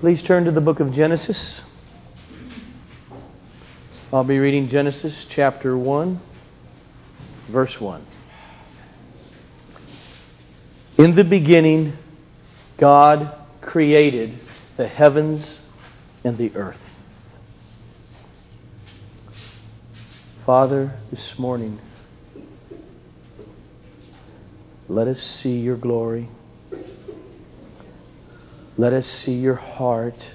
Please turn to the book of Genesis. I'll be reading Genesis chapter 1, verse 1. In the beginning, God created the heavens and the earth. Father, this morning, let us see your glory. Let us see your heart.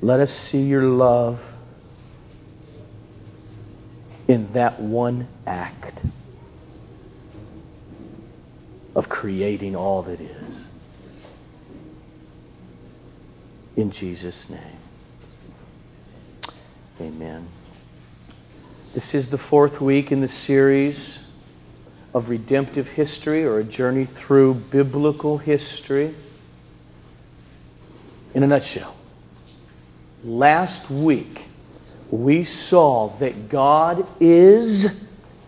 Let us see your love in that one act of creating all that is. In Jesus' name. Amen. This is the fourth week in the series of redemptive history or a journey through biblical history. In a nutshell, last week we saw that God is,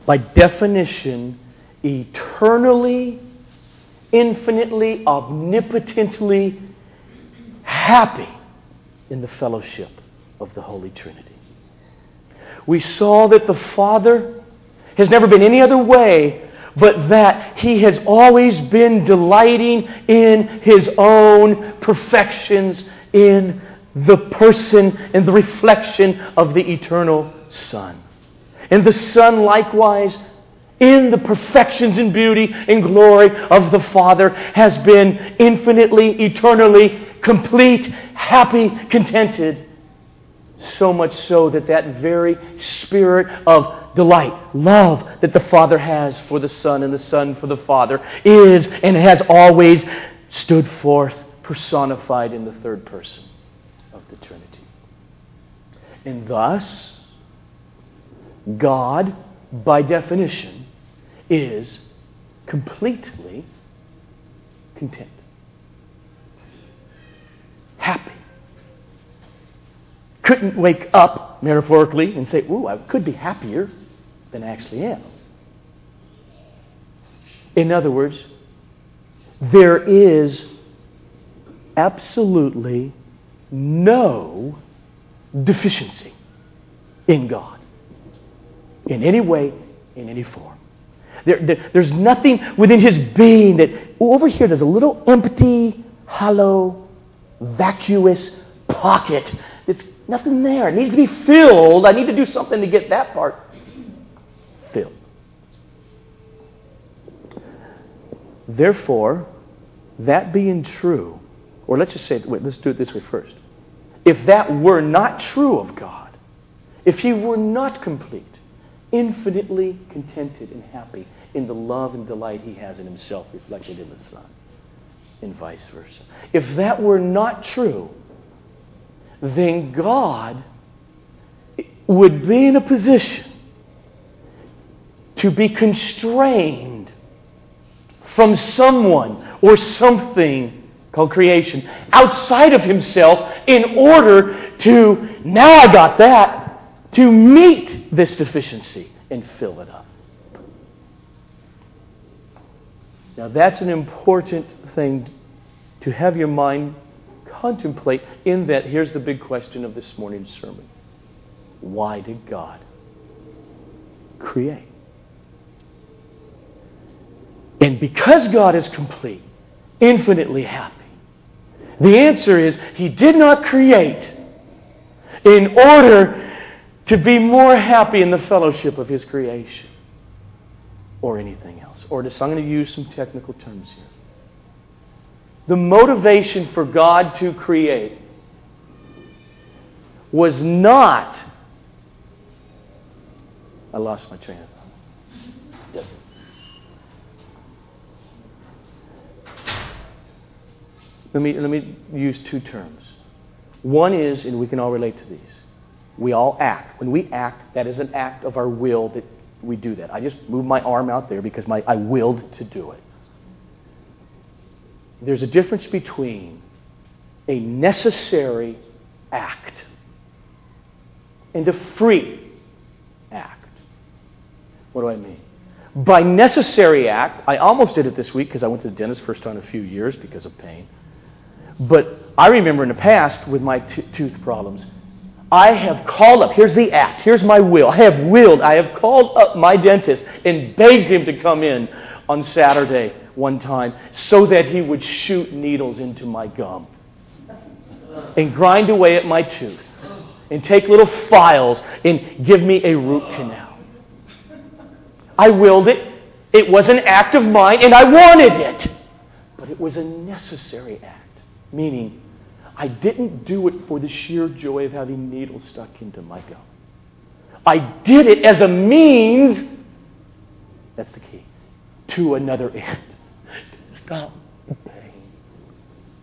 by definition, eternally, infinitely, omnipotently happy in the fellowship of the Holy Trinity. We saw that the Father has never been any other way but that He has always been delighting in His own perfections in the person and the reflection of the eternal Son. And the Son, likewise, in the perfections and beauty and glory of the Father, has been infinitely, eternally complete, happy, contented. So much so that that very spirit of delight, love that the Father has for the Son and the Son for the Father is and has always stood forth personified in the third person of the Trinity. And thus, God, by definition, is completely content, happy. Couldn't wake up, metaphorically, and say, Ooh, I could be happier than I actually am. In other words, there is absolutely no deficiency in God in any way, in any form. There, there, there's nothing within his being that, over here, there's a little empty, hollow, vacuous pocket. Nothing there. It needs to be filled. I need to do something to get that part filled. Therefore, that being true, or let's just say, wait, let's do it this way first. If that were not true of God, if He were not complete, infinitely contented and happy in the love and delight He has in Himself reflected in the Son, and vice versa. If that were not true, then God would be in a position to be constrained from someone or something called creation outside of himself in order to, now I got that, to meet this deficiency and fill it up. Now, that's an important thing to have your mind contemplate, in that here's the big question of this morning's sermon Why did God create? And because God is complete, infinitely happy, the answer is He did not create in order to be more happy in the fellowship of His creation or anything else. Or to, I'm going to use some technical terms here. The motivation for God to create was not. I lost my train of thought. Let me, let me use two terms. One is, and we can all relate to these, we all act. When we act, that is an act of our will that we do that. I just moved my arm out there because my, I willed to do it. There's a difference between a necessary act and a free act. What do I mean? By necessary act, I almost did it this week because I went to the dentist first time in a few years because of pain. But I remember in the past with my t- tooth problems, I have called up, here's the act, here's my will. I have willed, I have called up my dentist and begged him to come in on Saturday one time so that he would shoot needles into my gum and grind away at my tooth and take little files and give me a root canal. I willed it. It was an act of mine and I wanted it. But it was a necessary act, meaning I didn't do it for the sheer joy of having needles stuck into my gum. I did it as a means, that's the key, to another end. Stop the pain.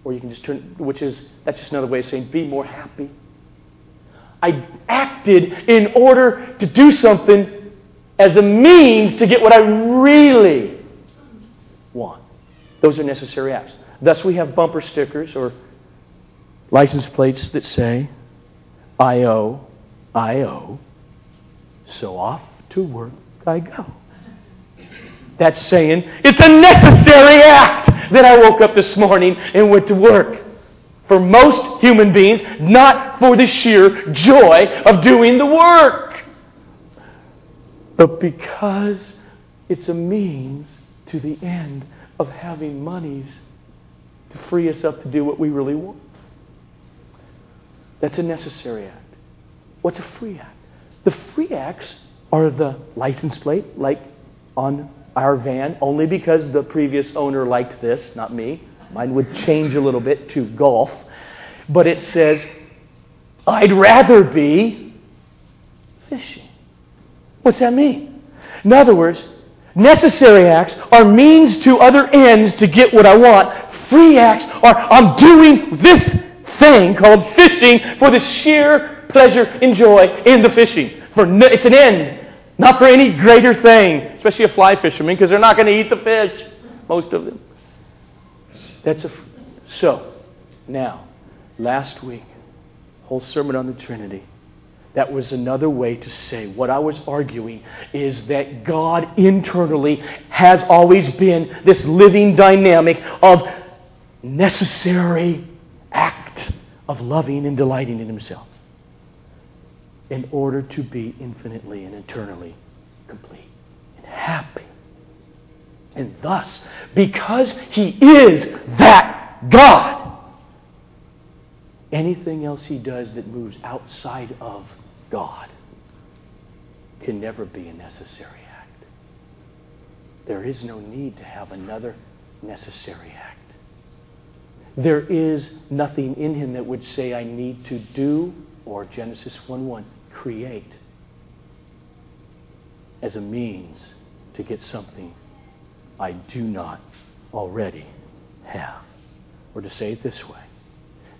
Or you can just turn, which is, that's just another way of saying be more happy. I acted in order to do something as a means to get what I really want. Those are necessary acts. Thus, we have bumper stickers or license plates that say, I owe, I owe, so off to work I go. That's saying it's a necessary act that I woke up this morning and went to work. For most human beings, not for the sheer joy of doing the work, but because it's a means to the end of having monies to free us up to do what we really want. That's a necessary act. What's a free act? The free acts are the license plate, like on our van, only because the previous owner liked this, not me. Mine would change a little bit to golf. But it says, I'd rather be fishing. What's that mean? In other words, necessary acts are means to other ends to get what I want. Free acts are I'm doing this thing called fishing for the sheer pleasure and joy in the fishing. For no, it's an end, not for any greater thing, especially a fly fisherman, because they're not going to eat the fish, most of them. That's a so now, last week, whole sermon on the Trinity. That was another way to say what I was arguing is that God internally has always been this living dynamic of necessary act of loving and delighting in Himself in order to be infinitely and eternally complete and happy. And thus, because He is that God, anything else He does that moves outside of God can never be a necessary act. There is no need to have another necessary act. There is nothing in him that would say, I need to do, or Genesis 1 1, create as a means to get something I do not already have. Or to say it this way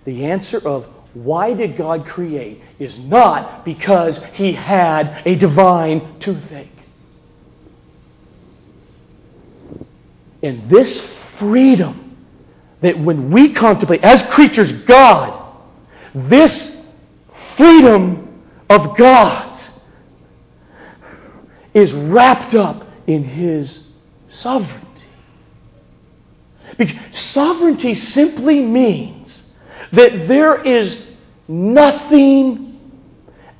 the answer of why did God create is not because he had a divine toothache. And this freedom that when we contemplate as creatures God, this freedom of God is wrapped up in his sovereignty. Because sovereignty simply means that there is nothing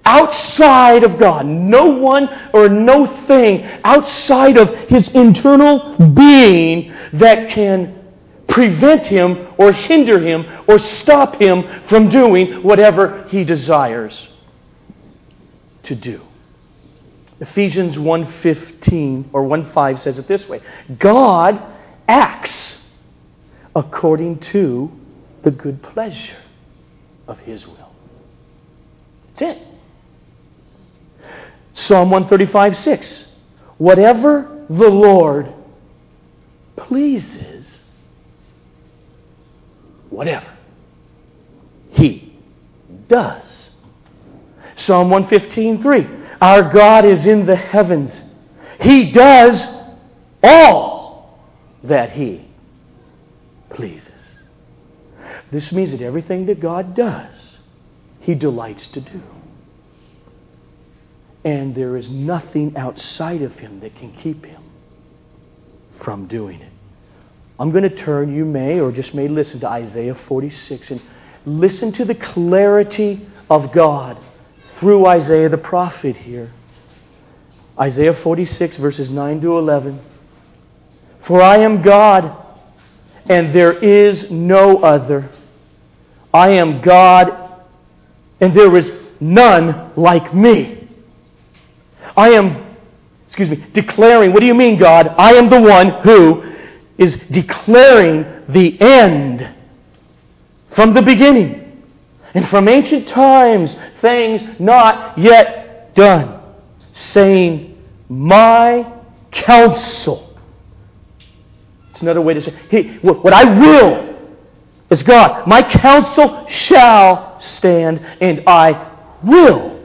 outside of God, no one or no thing outside of his internal being that can prevent him or hinder him or stop him from doing whatever he desires to do. Ephesians 1:15 or 1:5 says it this way. God acts according to the good pleasure of his will. That's it. Psalm 135 6. Whatever the Lord pleases, whatever, he does. Psalm 115 3. Our God is in the heavens. He does all that he pleases. This means that everything that God does, he delights to do. And there is nothing outside of him that can keep him from doing it. I'm going to turn, you may or just may listen to Isaiah 46 and listen to the clarity of God through Isaiah the prophet here. Isaiah 46, verses 9 to 11. For I am God, and there is no other. I am God, and there is none like me. I am, excuse me, declaring. What do you mean, God? I am the one who is declaring the end from the beginning and from ancient times, things not yet done, saying, My counsel. It's another way to say, hey, what I will is God. My counsel shall stand, and I will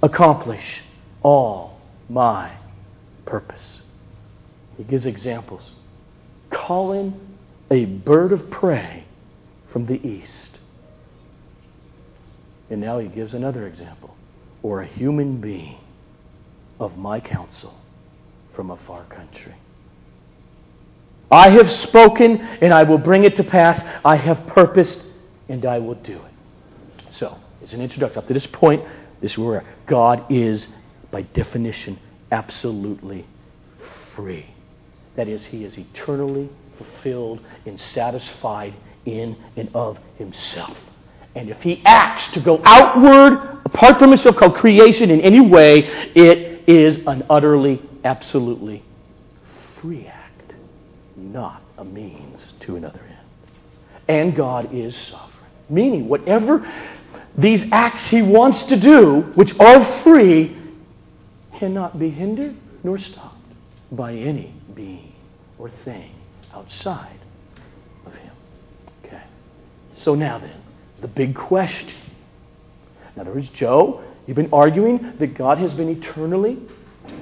accomplish all my purpose. He gives examples. Calling a bird of prey from the east. And now he gives another example. Or a human being of my counsel from a far country. I have spoken and I will bring it to pass. I have purposed and I will do it. So, it's an introduction. Up to this point, this is where God is, by definition, absolutely free. That is, He is eternally fulfilled and satisfied in and of Himself. And if He acts to go outward, apart from Himself, called creation in any way, it is an utterly, absolutely free act, not a means to another end. And God is sovereign. Meaning, whatever these acts He wants to do, which are free, cannot be hindered nor stopped by any being or thing outside of Him. Okay. So now then, the big question. In other words, Joe, you've been arguing that God has been eternally,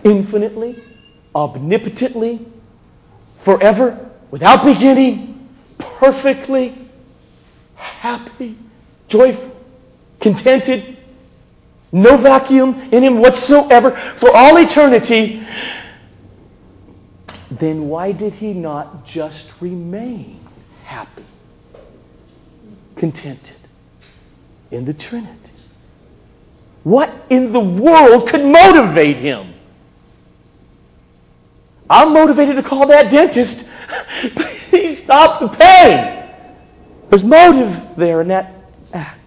infinitely, omnipotently, forever, without beginning, perfectly happy, joyful, contented, no vacuum in Him whatsoever for all eternity then why did he not just remain happy, contented in the Trinity? What in the world could motivate him? I'm motivated to call that dentist, he stopped the pain. There's motive there in that act.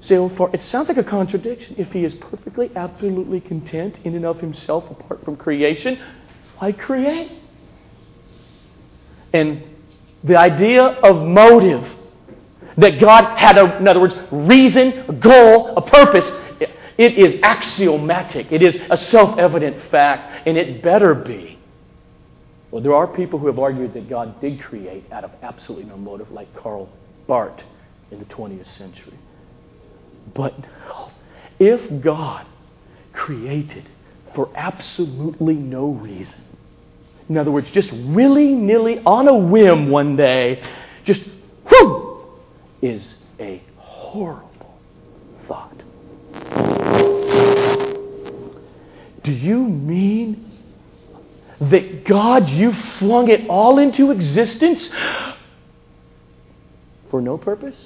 So far, it sounds like a contradiction. If he is perfectly, absolutely content in and of himself apart from creation, I create. And the idea of motive, that God had, a, in other words, reason, a goal, a purpose, it is axiomatic. It is a self evident fact, and it better be. Well, there are people who have argued that God did create out of absolutely no motive, like Karl Barth in the 20th century. But if God created for absolutely no reason, in other words, just willy nilly on a whim one day, just whoo, is a horrible thought. Do you mean that God, you flung it all into existence for no purpose?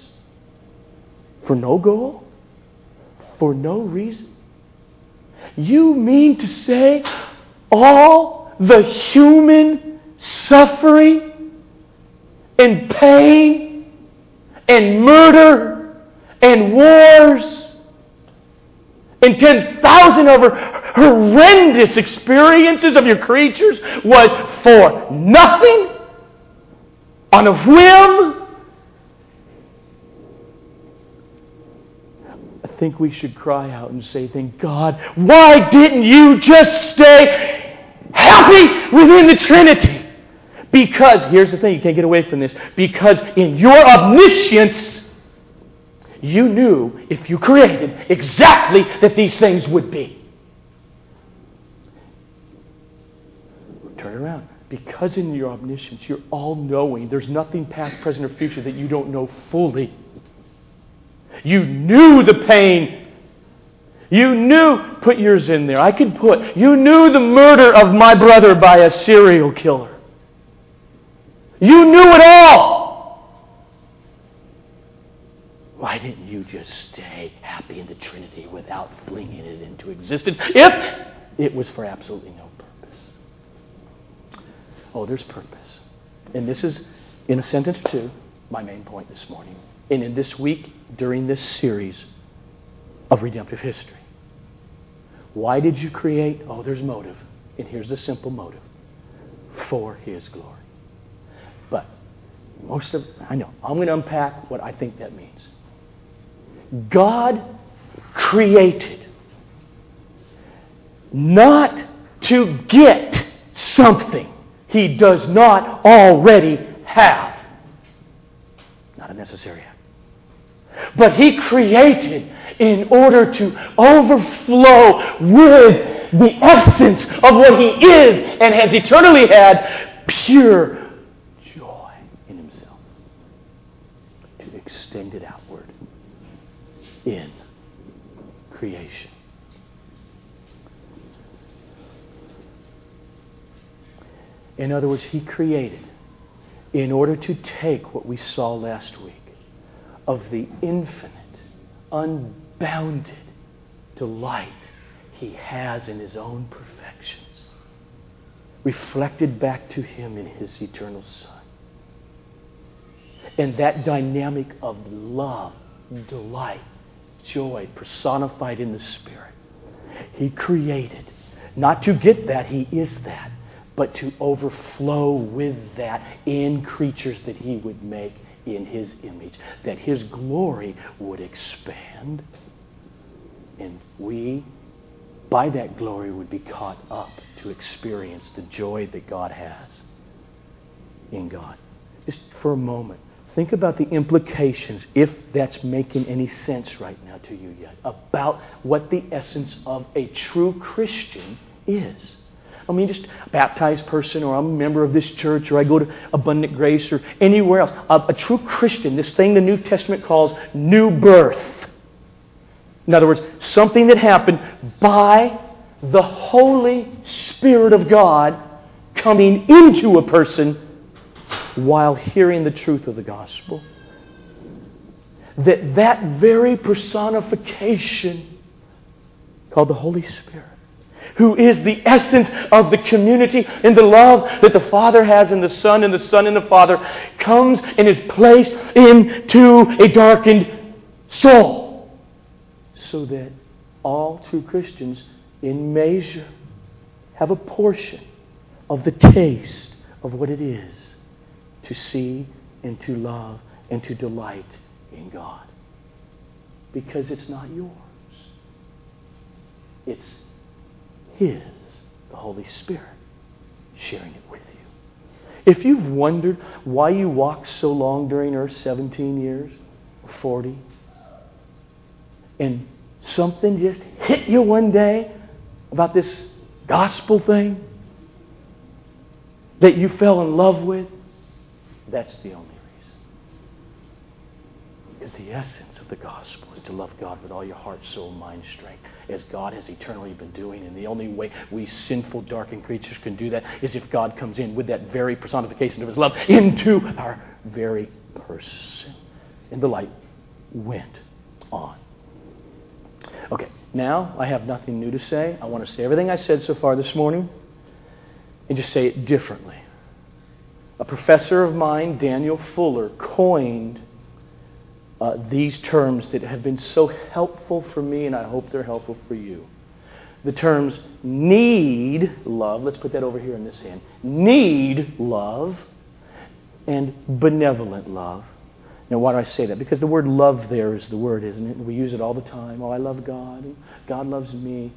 For no goal? For no reason? You mean to say all the human suffering and pain and murder and wars and 10,000 of horrendous experiences of your creatures was for nothing on a whim. I think we should cry out and say, Thank God, why didn't you just stay happy within the Trinity. Because, here's the thing, you can't get away from this. Because in your omniscience, you knew if you created exactly that these things would be. Turn around. Because in your omniscience, you're all knowing. There's nothing past, present, or future that you don't know fully. You knew the pain You knew, put yours in there. I could put, you knew the murder of my brother by a serial killer. You knew it all. Why didn't you just stay happy in the Trinity without flinging it into existence if it was for absolutely no purpose? Oh, there's purpose. And this is, in a sentence or two, my main point this morning. And in this week, during this series of redemptive history. Why did you create? Oh, there's motive. And here's the simple motive for His glory. But most of, I know, I'm going to unpack what I think that means. God created not to get something He does not already have. Not a necessary act. But He created in order to overflow with the essence of what He is and has eternally had pure joy in Himself. To extend it outward in creation. In other words, He created in order to take what we saw last week of the infinite, unbounded delight he has in his own perfections, reflected back to him in his eternal Son. And that dynamic of love, delight, joy personified in the Spirit, he created. Not to get that, he is that, but to overflow with that in creatures that he would make in his image, that his glory would expand, and we, by that glory, would be caught up to experience the joy that God has in God. Just for a moment, think about the implications, if that's making any sense right now to you yet, about what the essence of a true Christian is. I mean, just a baptized person, or I'm a member of this church, or I go to Abundant Grace, or anywhere else. A, a true Christian, this thing the New Testament calls new birth. In other words, something that happened by the Holy Spirit of God coming into a person while hearing the truth of the gospel. That that very personification called the Holy Spirit who is the essence of the community and the love that the Father has in the Son and the Son in the Father, comes and is placed into a darkened soul. So that all true Christians, in measure, have a portion of the taste of what it is to see and to love and to delight in God. Because it's not yours. It's his, the Holy Spirit, sharing it with you. If you've wondered why you walked so long during Earth 17 years, or 40, and something just hit you one day about this gospel thing that you fell in love with, that's the only reason. Because the essence of the gospel is to love God with all your heart, soul, mind, strength, as God has eternally been doing. And the only way we sinful, darkened creatures can do that is if God comes in with that very personification of His love into our very person. And the light went on. Okay, now I have nothing new to say. I want to say everything I said so far this morning and just say it differently. A professor of mine, Daniel Fuller, coined uh, these terms that have been so helpful for me, and I hope they're helpful for you. The terms need love, let's put that over here in this hand. Need love and benevolent love. Now, why do I say that? Because the word love there is the word, isn't it? We use it all the time. Oh, I love God. God loves me.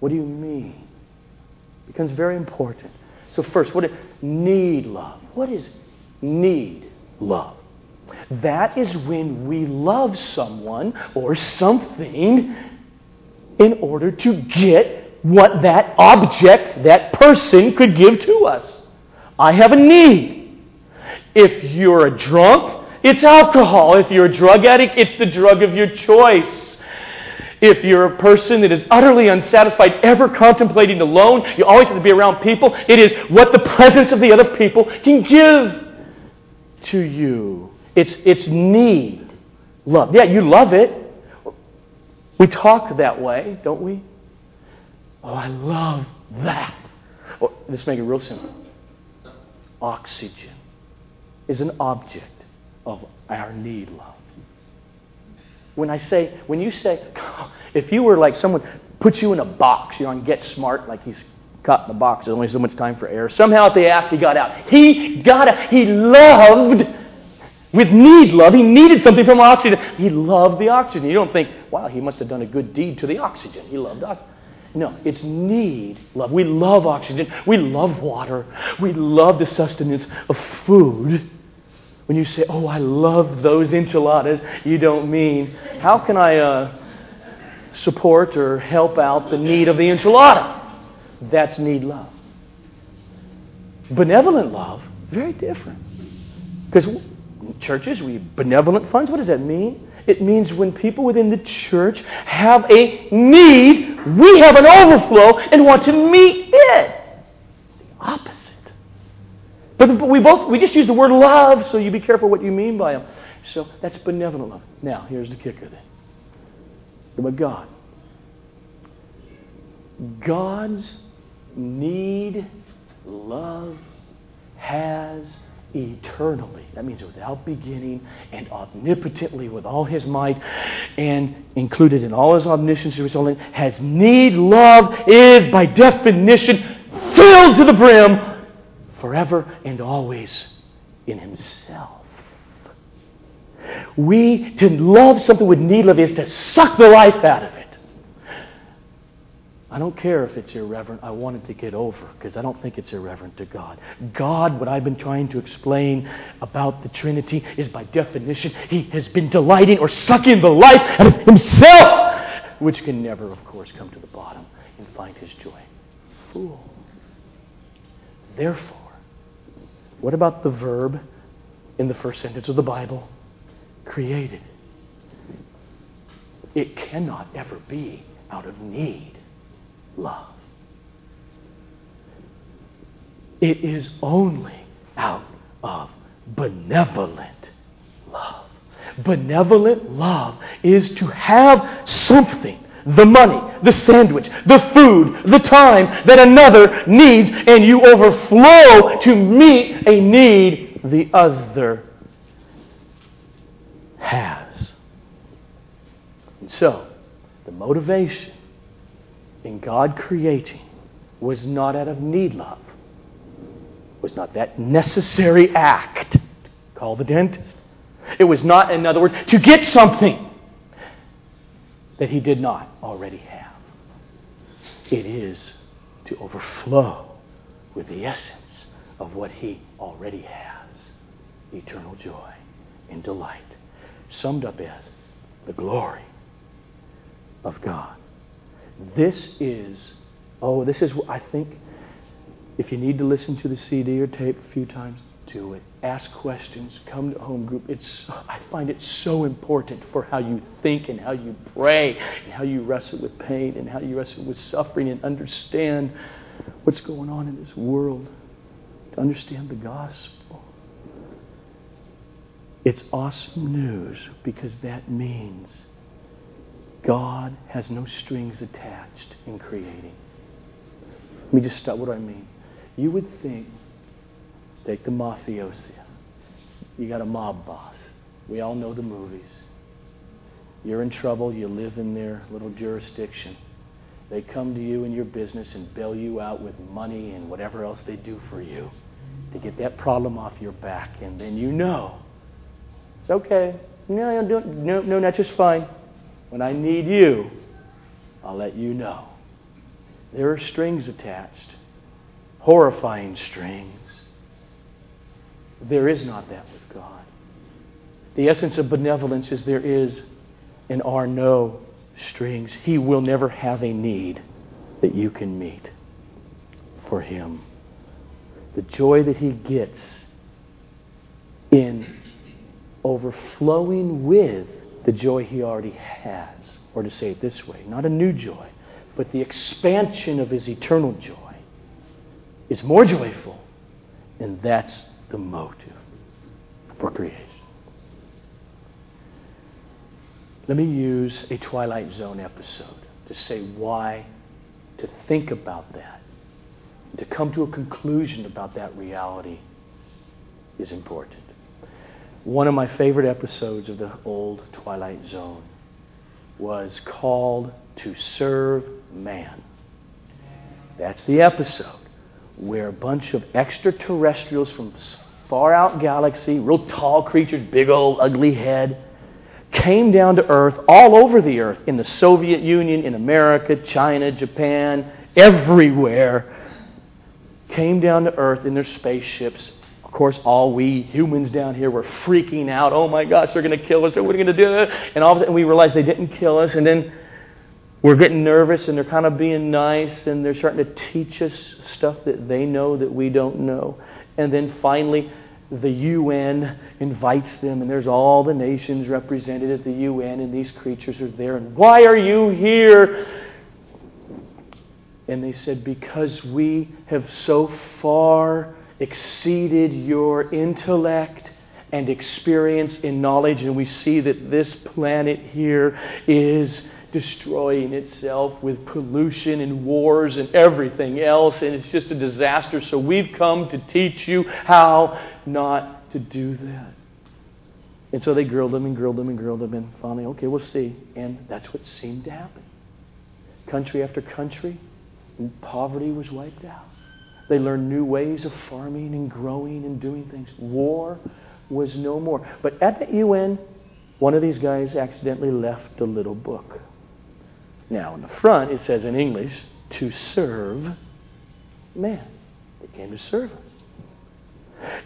What do you mean? It becomes very important. So, first, what is need love? What is need love? That is when we love someone or something in order to get what that object, that person could give to us. I have a need. If you're a drunk, it's alcohol. If you're a drug addict, it's the drug of your choice. If you're a person that is utterly unsatisfied, ever contemplating alone, you always have to be around people. It is what the presence of the other people can give to you. It's, it's need. Love. Yeah, you love it. We talk that way, don't we? Oh, I love that. Or, let's make it real simple. Oxygen is an object of our need, love. When I say, when you say, if you were like someone puts you in a box, you know, on Get Smart, like he's caught in the box, there's only so much time for air. Somehow at the ass he got out. He got out. He loved with need love. He needed something from oxygen. He loved the oxygen. You don't think, wow, he must have done a good deed to the oxygen. He loved oxygen. No, it's need love. We love oxygen. We love water. We love the sustenance of food. When you say, oh, I love those enchiladas, you don't mean, how can I uh, support or help out the need of the enchilada? That's need love. Benevolent love, very different. Because churches, we benevolent funds, what does that mean? It means when people within the church have a need, we have an overflow and want to meet it. It's the opposite. But we both we just use the word love, so you be careful what you mean by them. So that's benevolent love. Now, here's the kicker then. But God. God's need, love, has eternally. That means without beginning and omnipotently with all his might and included in all his omniscience only has need, love, is by definition filled to the brim forever and always in himself. We, to love something with need love is to suck the life out of it. I don't care if it's irreverent. I want it to get over because I don't think it's irreverent to God. God, what I've been trying to explain about the Trinity is by definition, He has been delighting or sucking the life out of Himself, which can never, of course, come to the bottom and find His joy. Fool. Therefore, what about the verb in the first sentence of the Bible? Created. It cannot ever be out of need love. It is only out of benevolent love. Benevolent love is to have something the money, the sandwich, the food, the time that another needs, and you overflow to meet a need the other has. And so, the motivation in God creating was not out of need love, was not that necessary act. Call the dentist. It was not, in other words, to get something that he did not already have. It is to overflow with the essence of what he already has eternal joy and delight, summed up as the glory of God. This is, oh, this is, I think, if you need to listen to the CD or tape a few times, do it. Ask questions. Come to home group. It's, I find it so important for how you think and how you pray and how you wrestle with pain and how you wrestle with suffering and understand what's going on in this world, to understand the gospel. It's awesome news because that means God has no strings attached in creating. Let me just stop. What do I mean? You would think, take the mafiosi. You got a mob boss. We all know the movies. You're in trouble. You live in their little jurisdiction. They come to you in your business and bail you out with money and whatever else they do for you to get that problem off your back. And then you know it's okay. No, no, no, no, that's just fine. When I need you, I'll let you know. There are strings attached, horrifying strings. There is not that with God. The essence of benevolence is there is and are no strings. He will never have a need that you can meet for Him. The joy that He gets in overflowing with the joy he already has. Or to say it this way, not a new joy, but the expansion of his eternal joy is more joyful. And that's the motive for creation. Let me use a Twilight Zone episode to say why, to think about that, to come to a conclusion about that reality is important. One of my favorite episodes of the old Twilight Zone was called To Serve Man. That's the episode where a bunch of extraterrestrials from far out galaxy, real tall creatures, big old ugly head, came down to earth all over the earth in the Soviet Union, in America, China, Japan, everywhere. Came down to earth in their spaceships. Of course, all we humans down here were freaking out. Oh my gosh, they're going to kill us. What are we going to do? And all of a sudden we realized they didn't kill us. And then we're getting nervous and they're kind of being nice and they're starting to teach us stuff that they know that we don't know. And then finally, the UN invites them, and there's all the nations represented at the UN, and these creatures are there. And why are you here? And they said, Because we have so far exceeded your intellect and experience in knowledge, and we see that this planet here is destroying itself with pollution and wars and everything else, and it's just a disaster. So we've come to teach you how not to do that. And so they grilled them and grilled them and grilled them, and finally, okay, we'll see. And that's what seemed to happen. Country after country, poverty was wiped out. They learned new ways of farming and growing and doing things. War was no more. But at the UN, one of these guys accidentally left a little book. Now, in the front, it says in English, to serve man. They came to serve us.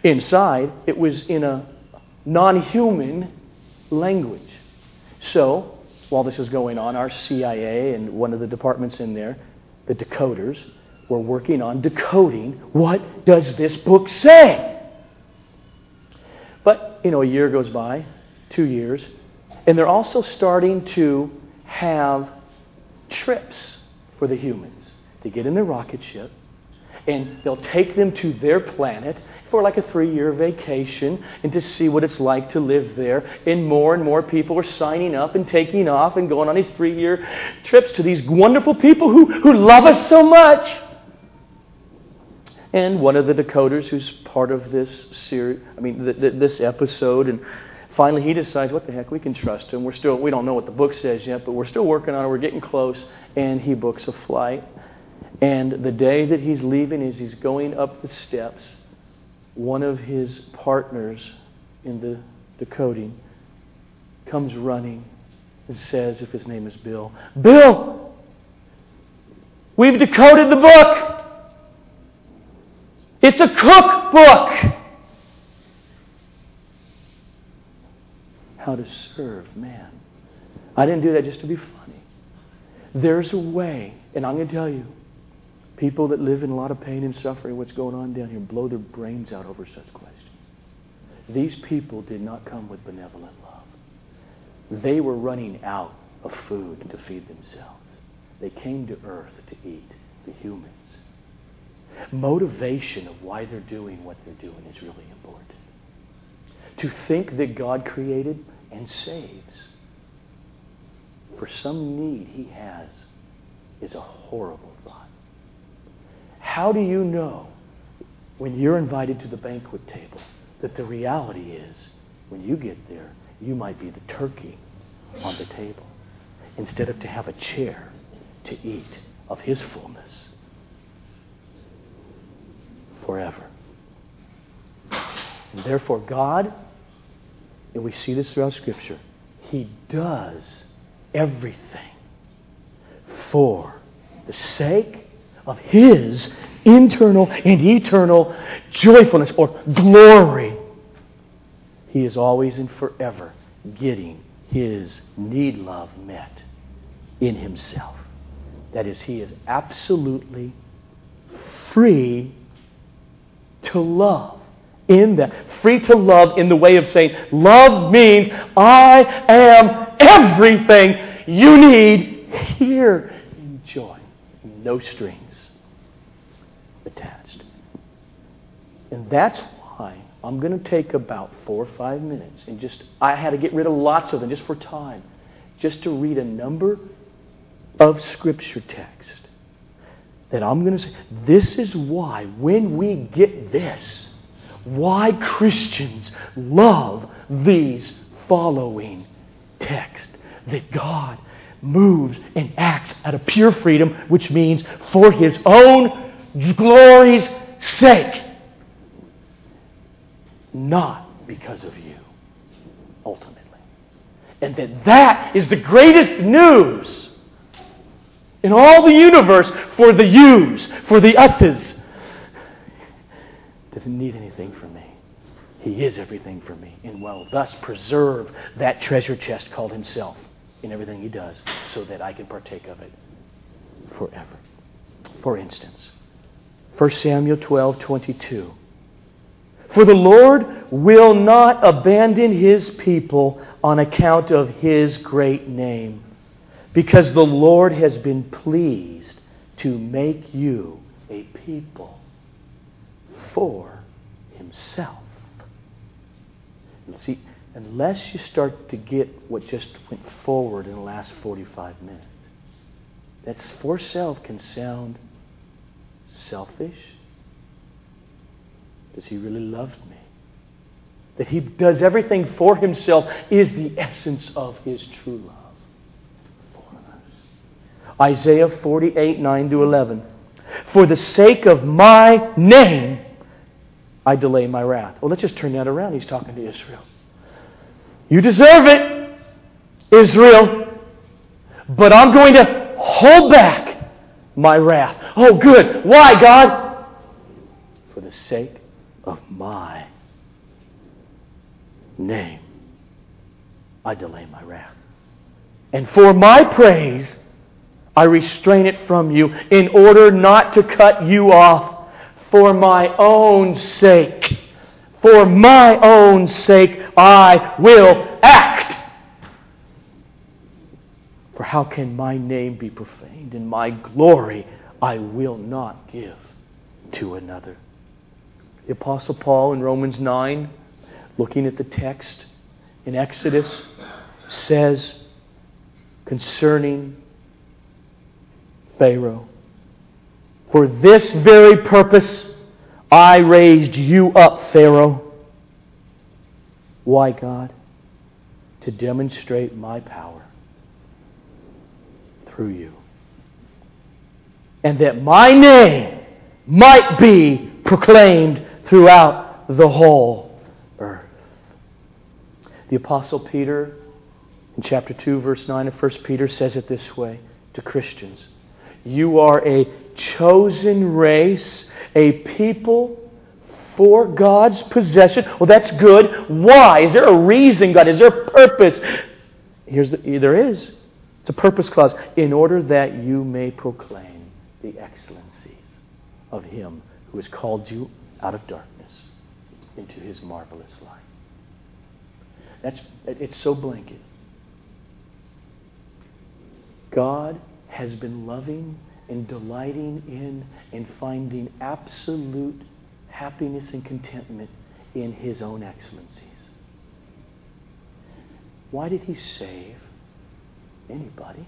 Inside, it was in a non human language. So, while this is going on, our CIA and one of the departments in there, the decoders, were working on decoding what does this book say? You know, a year goes by, two years, and they're also starting to have trips for the humans. They get in their rocket ship and they'll take them to their planet for like a three year vacation and to see what it's like to live there. And more and more people are signing up and taking off and going on these three year trips to these wonderful people who, who love us so much. And one of the decoders who's part of this series, I mean, th- th- this episode, and finally he decides, what the heck, we can trust him. We're still, we don't know what the book says yet, but we're still working on it. We're getting close. And he books a flight. And the day that he's leaving, as he's going up the steps, one of his partners in the decoding comes running and says, if his name is Bill, Bill, we've decoded the book. It's a cookbook. how to serve man. I didn't do that just to be funny. There's a way, and I'm going to tell you, people that live in a lot of pain and suffering, what's going on down here, blow their brains out over such questions. These people did not come with benevolent love. They were running out of food to feed themselves. They came to earth to eat, the humans. Motivation of why they're doing what they're doing is really important. To think that God created and saves for some need he has is a horrible thought. How do you know when you're invited to the banquet table that the reality is when you get there, you might be the turkey on the table instead of to have a chair to eat of his fullness forever? And therefore, God and we see this throughout Scripture, He does everything for the sake of His internal and eternal joyfulness or glory. He is always and forever getting His need love met in Himself. That is, He is absolutely free to love in that. Free to love in the way of saying, love means I am everything you need here. Enjoy. No strings attached. And that's why I'm going to take about four or five minutes and just, I had to get rid of lots of them just for time, just to read a number of Scripture text that I'm going to say, this is why, when we get this, why Christians love these following texts. That God moves and acts out of pure freedom, which means for His own glory's sake, not because of you, ultimately. And that that is the greatest news in all the universe for the yous, for the us's. Doesn't need anything from me. He is everything for me, and will thus preserve that treasure chest called Himself in everything He does, so that I can partake of it forever. For instance, 1 Samuel 12 22. For the Lord will not abandon His people on account of His great name because the Lord has been pleased to make you a people for Himself. And see, unless you start to get what just went forward in the last 45 minutes, that for self can sound selfish. Does He really love me? That He does everything for Himself is the essence of His true love. Isaiah 48, 9 to 11. For the sake of my name, I delay my wrath. Well, let's just turn that around. He's talking to Israel. You deserve it, Israel, but I'm going to hold back my wrath. Oh, good. Why, God? For the sake of my name, I delay my wrath. And for my praise, I restrain it from you in order not to cut you off for my own sake. For my own sake, I will act. For how can my name be profaned and my glory I will not give to another? The Apostle Paul in Romans 9, looking at the text in Exodus, says concerning Pharaoh. For this very purpose I raised you up, Pharaoh. Why, God? To demonstrate my power through you. And that my name might be proclaimed throughout the whole earth. The Apostle Peter, in chapter 2, verse 9 of 1 Peter, says it this way to Christians. You are a chosen race, a people for God's possession. Well, that's good. Why? Is there a reason, God? Is there a purpose? Here's the, there is. It's a purpose clause. In order that you may proclaim the excellencies of Him who has called you out of darkness into His marvelous light. That's, it's so blanket. God has been loving and delighting in and finding absolute happiness and contentment in his own excellencies. Why did he save anybody?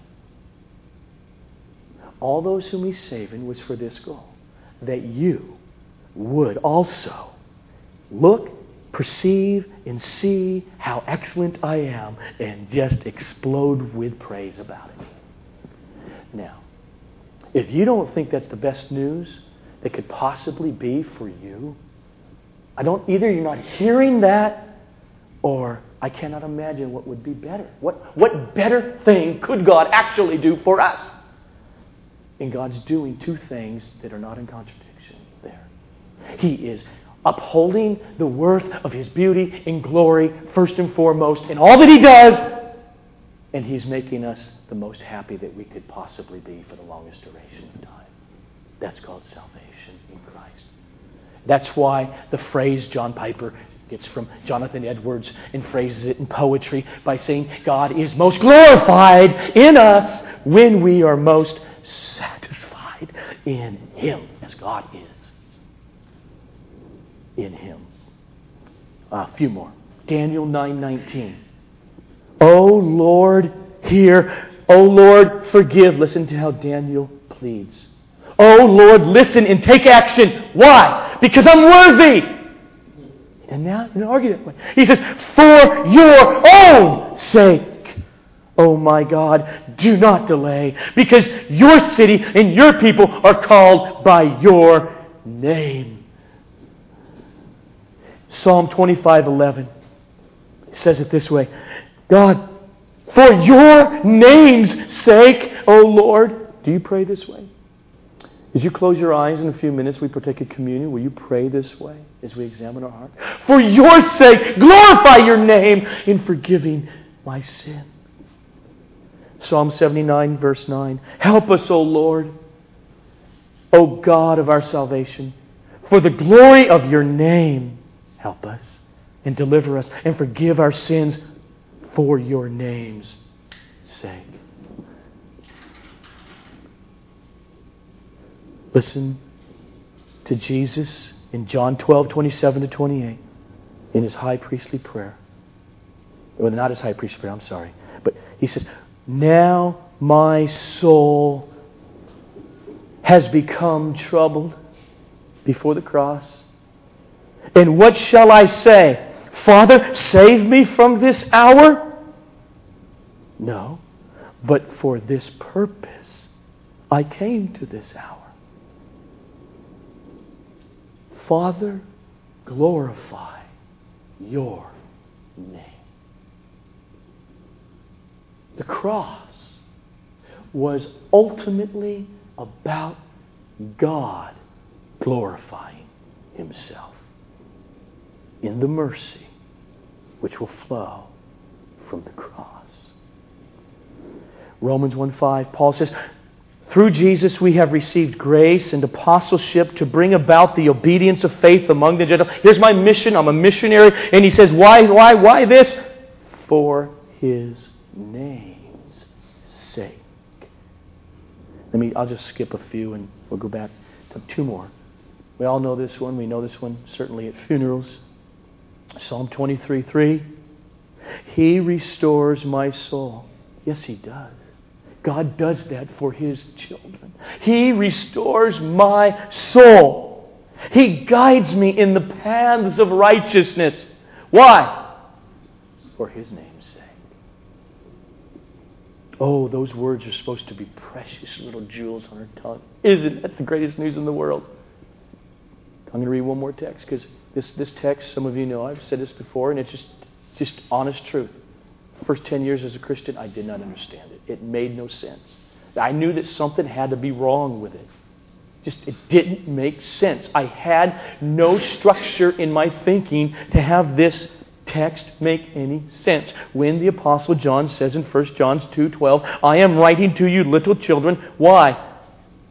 All those whom he's saving was for this goal that you would also look, perceive, and see how excellent I am and just explode with praise about it. Now, if you don't think that's the best news that could possibly be for you, I don't either you're not hearing that or I cannot imagine what would be better. What, what better thing could God actually do for us? And God's doing two things that are not in contradiction there. He is upholding the worth of His beauty and glory first and foremost in all that He does and He's making us the most happy that we could possibly be for the longest duration of time. That's called salvation in Christ. That's why the phrase John Piper gets from Jonathan Edwards and phrases it in poetry by saying God is most glorified in us when we are most satisfied in Him, as God is in Him. A few more. Daniel 9:19. "O Lord, hear. O Lord, forgive." Listen to how Daniel pleads. "O Lord, listen and take action." Why? Because I'm worthy. And now, you argue that way. He says, "For your own sake." Oh my God, do not delay, because your city and your people are called by your name. Psalm 25:11 says it this way God, for your name's sake, O Lord. Do you pray this way? As you close your eyes in a few minutes, we partake of communion. Will you pray this way as we examine our heart? For your sake, glorify your name in forgiving my sin. Psalm 79, verse 9. Help us, O Lord, O God of our salvation, for the glory of your name. Help us and deliver us and forgive our sins for your name's sake. Listen to Jesus in John 12, 27 to 28 in his high priestly prayer. Well, not his high priestly prayer, I'm sorry. But he says, Now my soul has become troubled before the cross. And what shall I say? Father, save me from this hour? No, but for this purpose I came to this hour. Father, glorify your name. The cross was ultimately about God glorifying Himself in the mercy which will flow from the cross. Romans 1 5, Paul says, Through Jesus we have received grace and apostleship to bring about the obedience of faith among the Gentiles. Here's my mission. I'm a missionary. And he says, Why, why, why this? For his name's sake. Let me, I'll just skip a few and we'll go back to two more. We all know this one. We know this one certainly at funerals. Psalm 23 3. He restores my soul. Yes, He does. God does that for His children. He restores my soul. He guides me in the paths of righteousness. Why? For His name's sake. Oh, those words are supposed to be precious little jewels on our tongue. Isn't that the greatest news in the world? I'm going to read one more text because this, this text, some of you know, I've said this before, and it's just, just honest truth. First 10 years as a Christian, I did not understand it. It made no sense. I knew that something had to be wrong with it. Just, it didn't make sense. I had no structure in my thinking to have this text make any sense. When the apostle John says in 1 John 2:12, "I am writing to you little children, why?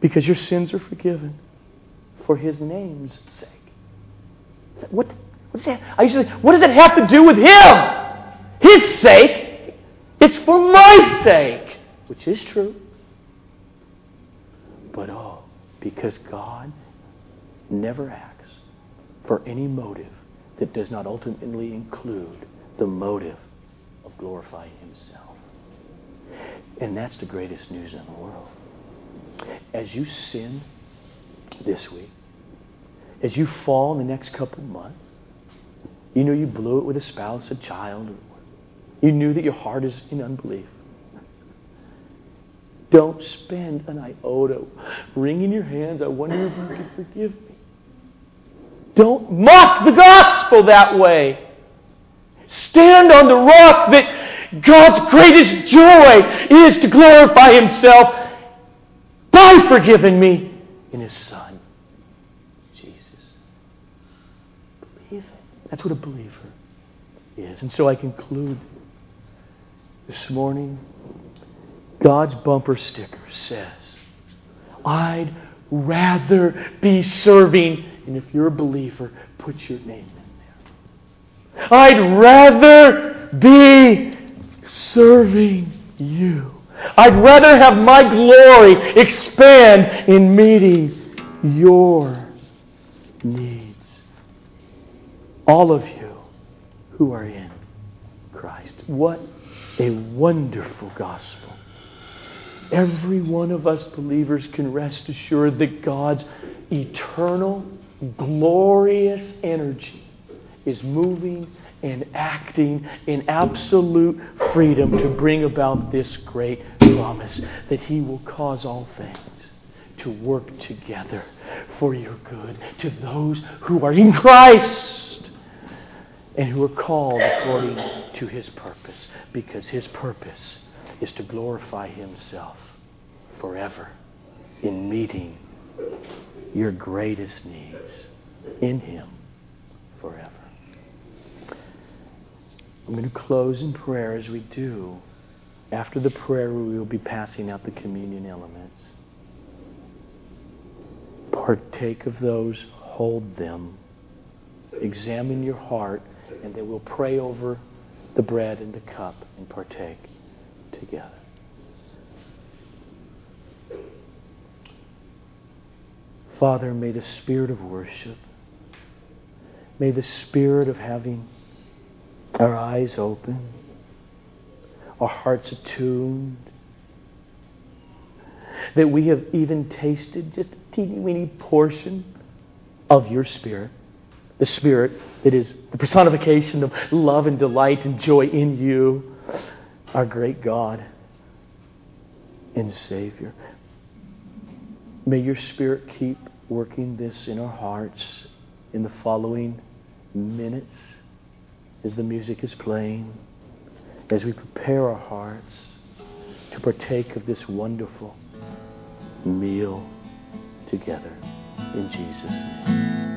Because your sins are forgiven for his name's sake." What, what, does that, I what does it have to do with him? His sake. It's for my sake, which is true. But oh, because God never acts for any motive that does not ultimately include the motive of glorifying Himself. And that's the greatest news in the world. As you sin this week, as you fall in the next couple months, you know you blew it with a spouse, a child, you knew that your heart is in unbelief. Don't spend an iota wringing your hands. I wonder if you can forgive me. Don't mock the gospel that way. Stand on the rock that God's greatest joy is to glorify Himself by forgiving me in His Son. That's what a believer is. And so I conclude this morning God's bumper sticker says, I'd rather be serving. And if you're a believer, put your name in there. I'd rather be serving you. I'd rather have my glory expand in meeting your needs. All of you who are in Christ. What a wonderful gospel. Every one of us believers can rest assured that God's eternal, glorious energy is moving and acting in absolute freedom to bring about this great promise that He will cause all things to work together for your good to those who are in Christ and who are called according to His purpose because His purpose is to glorify Himself forever in meeting your greatest needs in Him forever. I'm going to close in prayer as we do. After the prayer, we will be passing out the communion elements. Partake of those, hold them, examine your heart, and then we'll pray over the bread and the cup and partake together. Father, may the spirit of worship, may the spirit of having our eyes open, our hearts attuned, that we have even tasted just a teeny weeny portion of your spirit, the spirit that is the personification of love and delight and joy in you, our great God and Savior. May your spirit keep working this in our hearts in the following minutes as the music is playing, as we prepare our hearts to partake of this wonderful meal together in Jesus' name.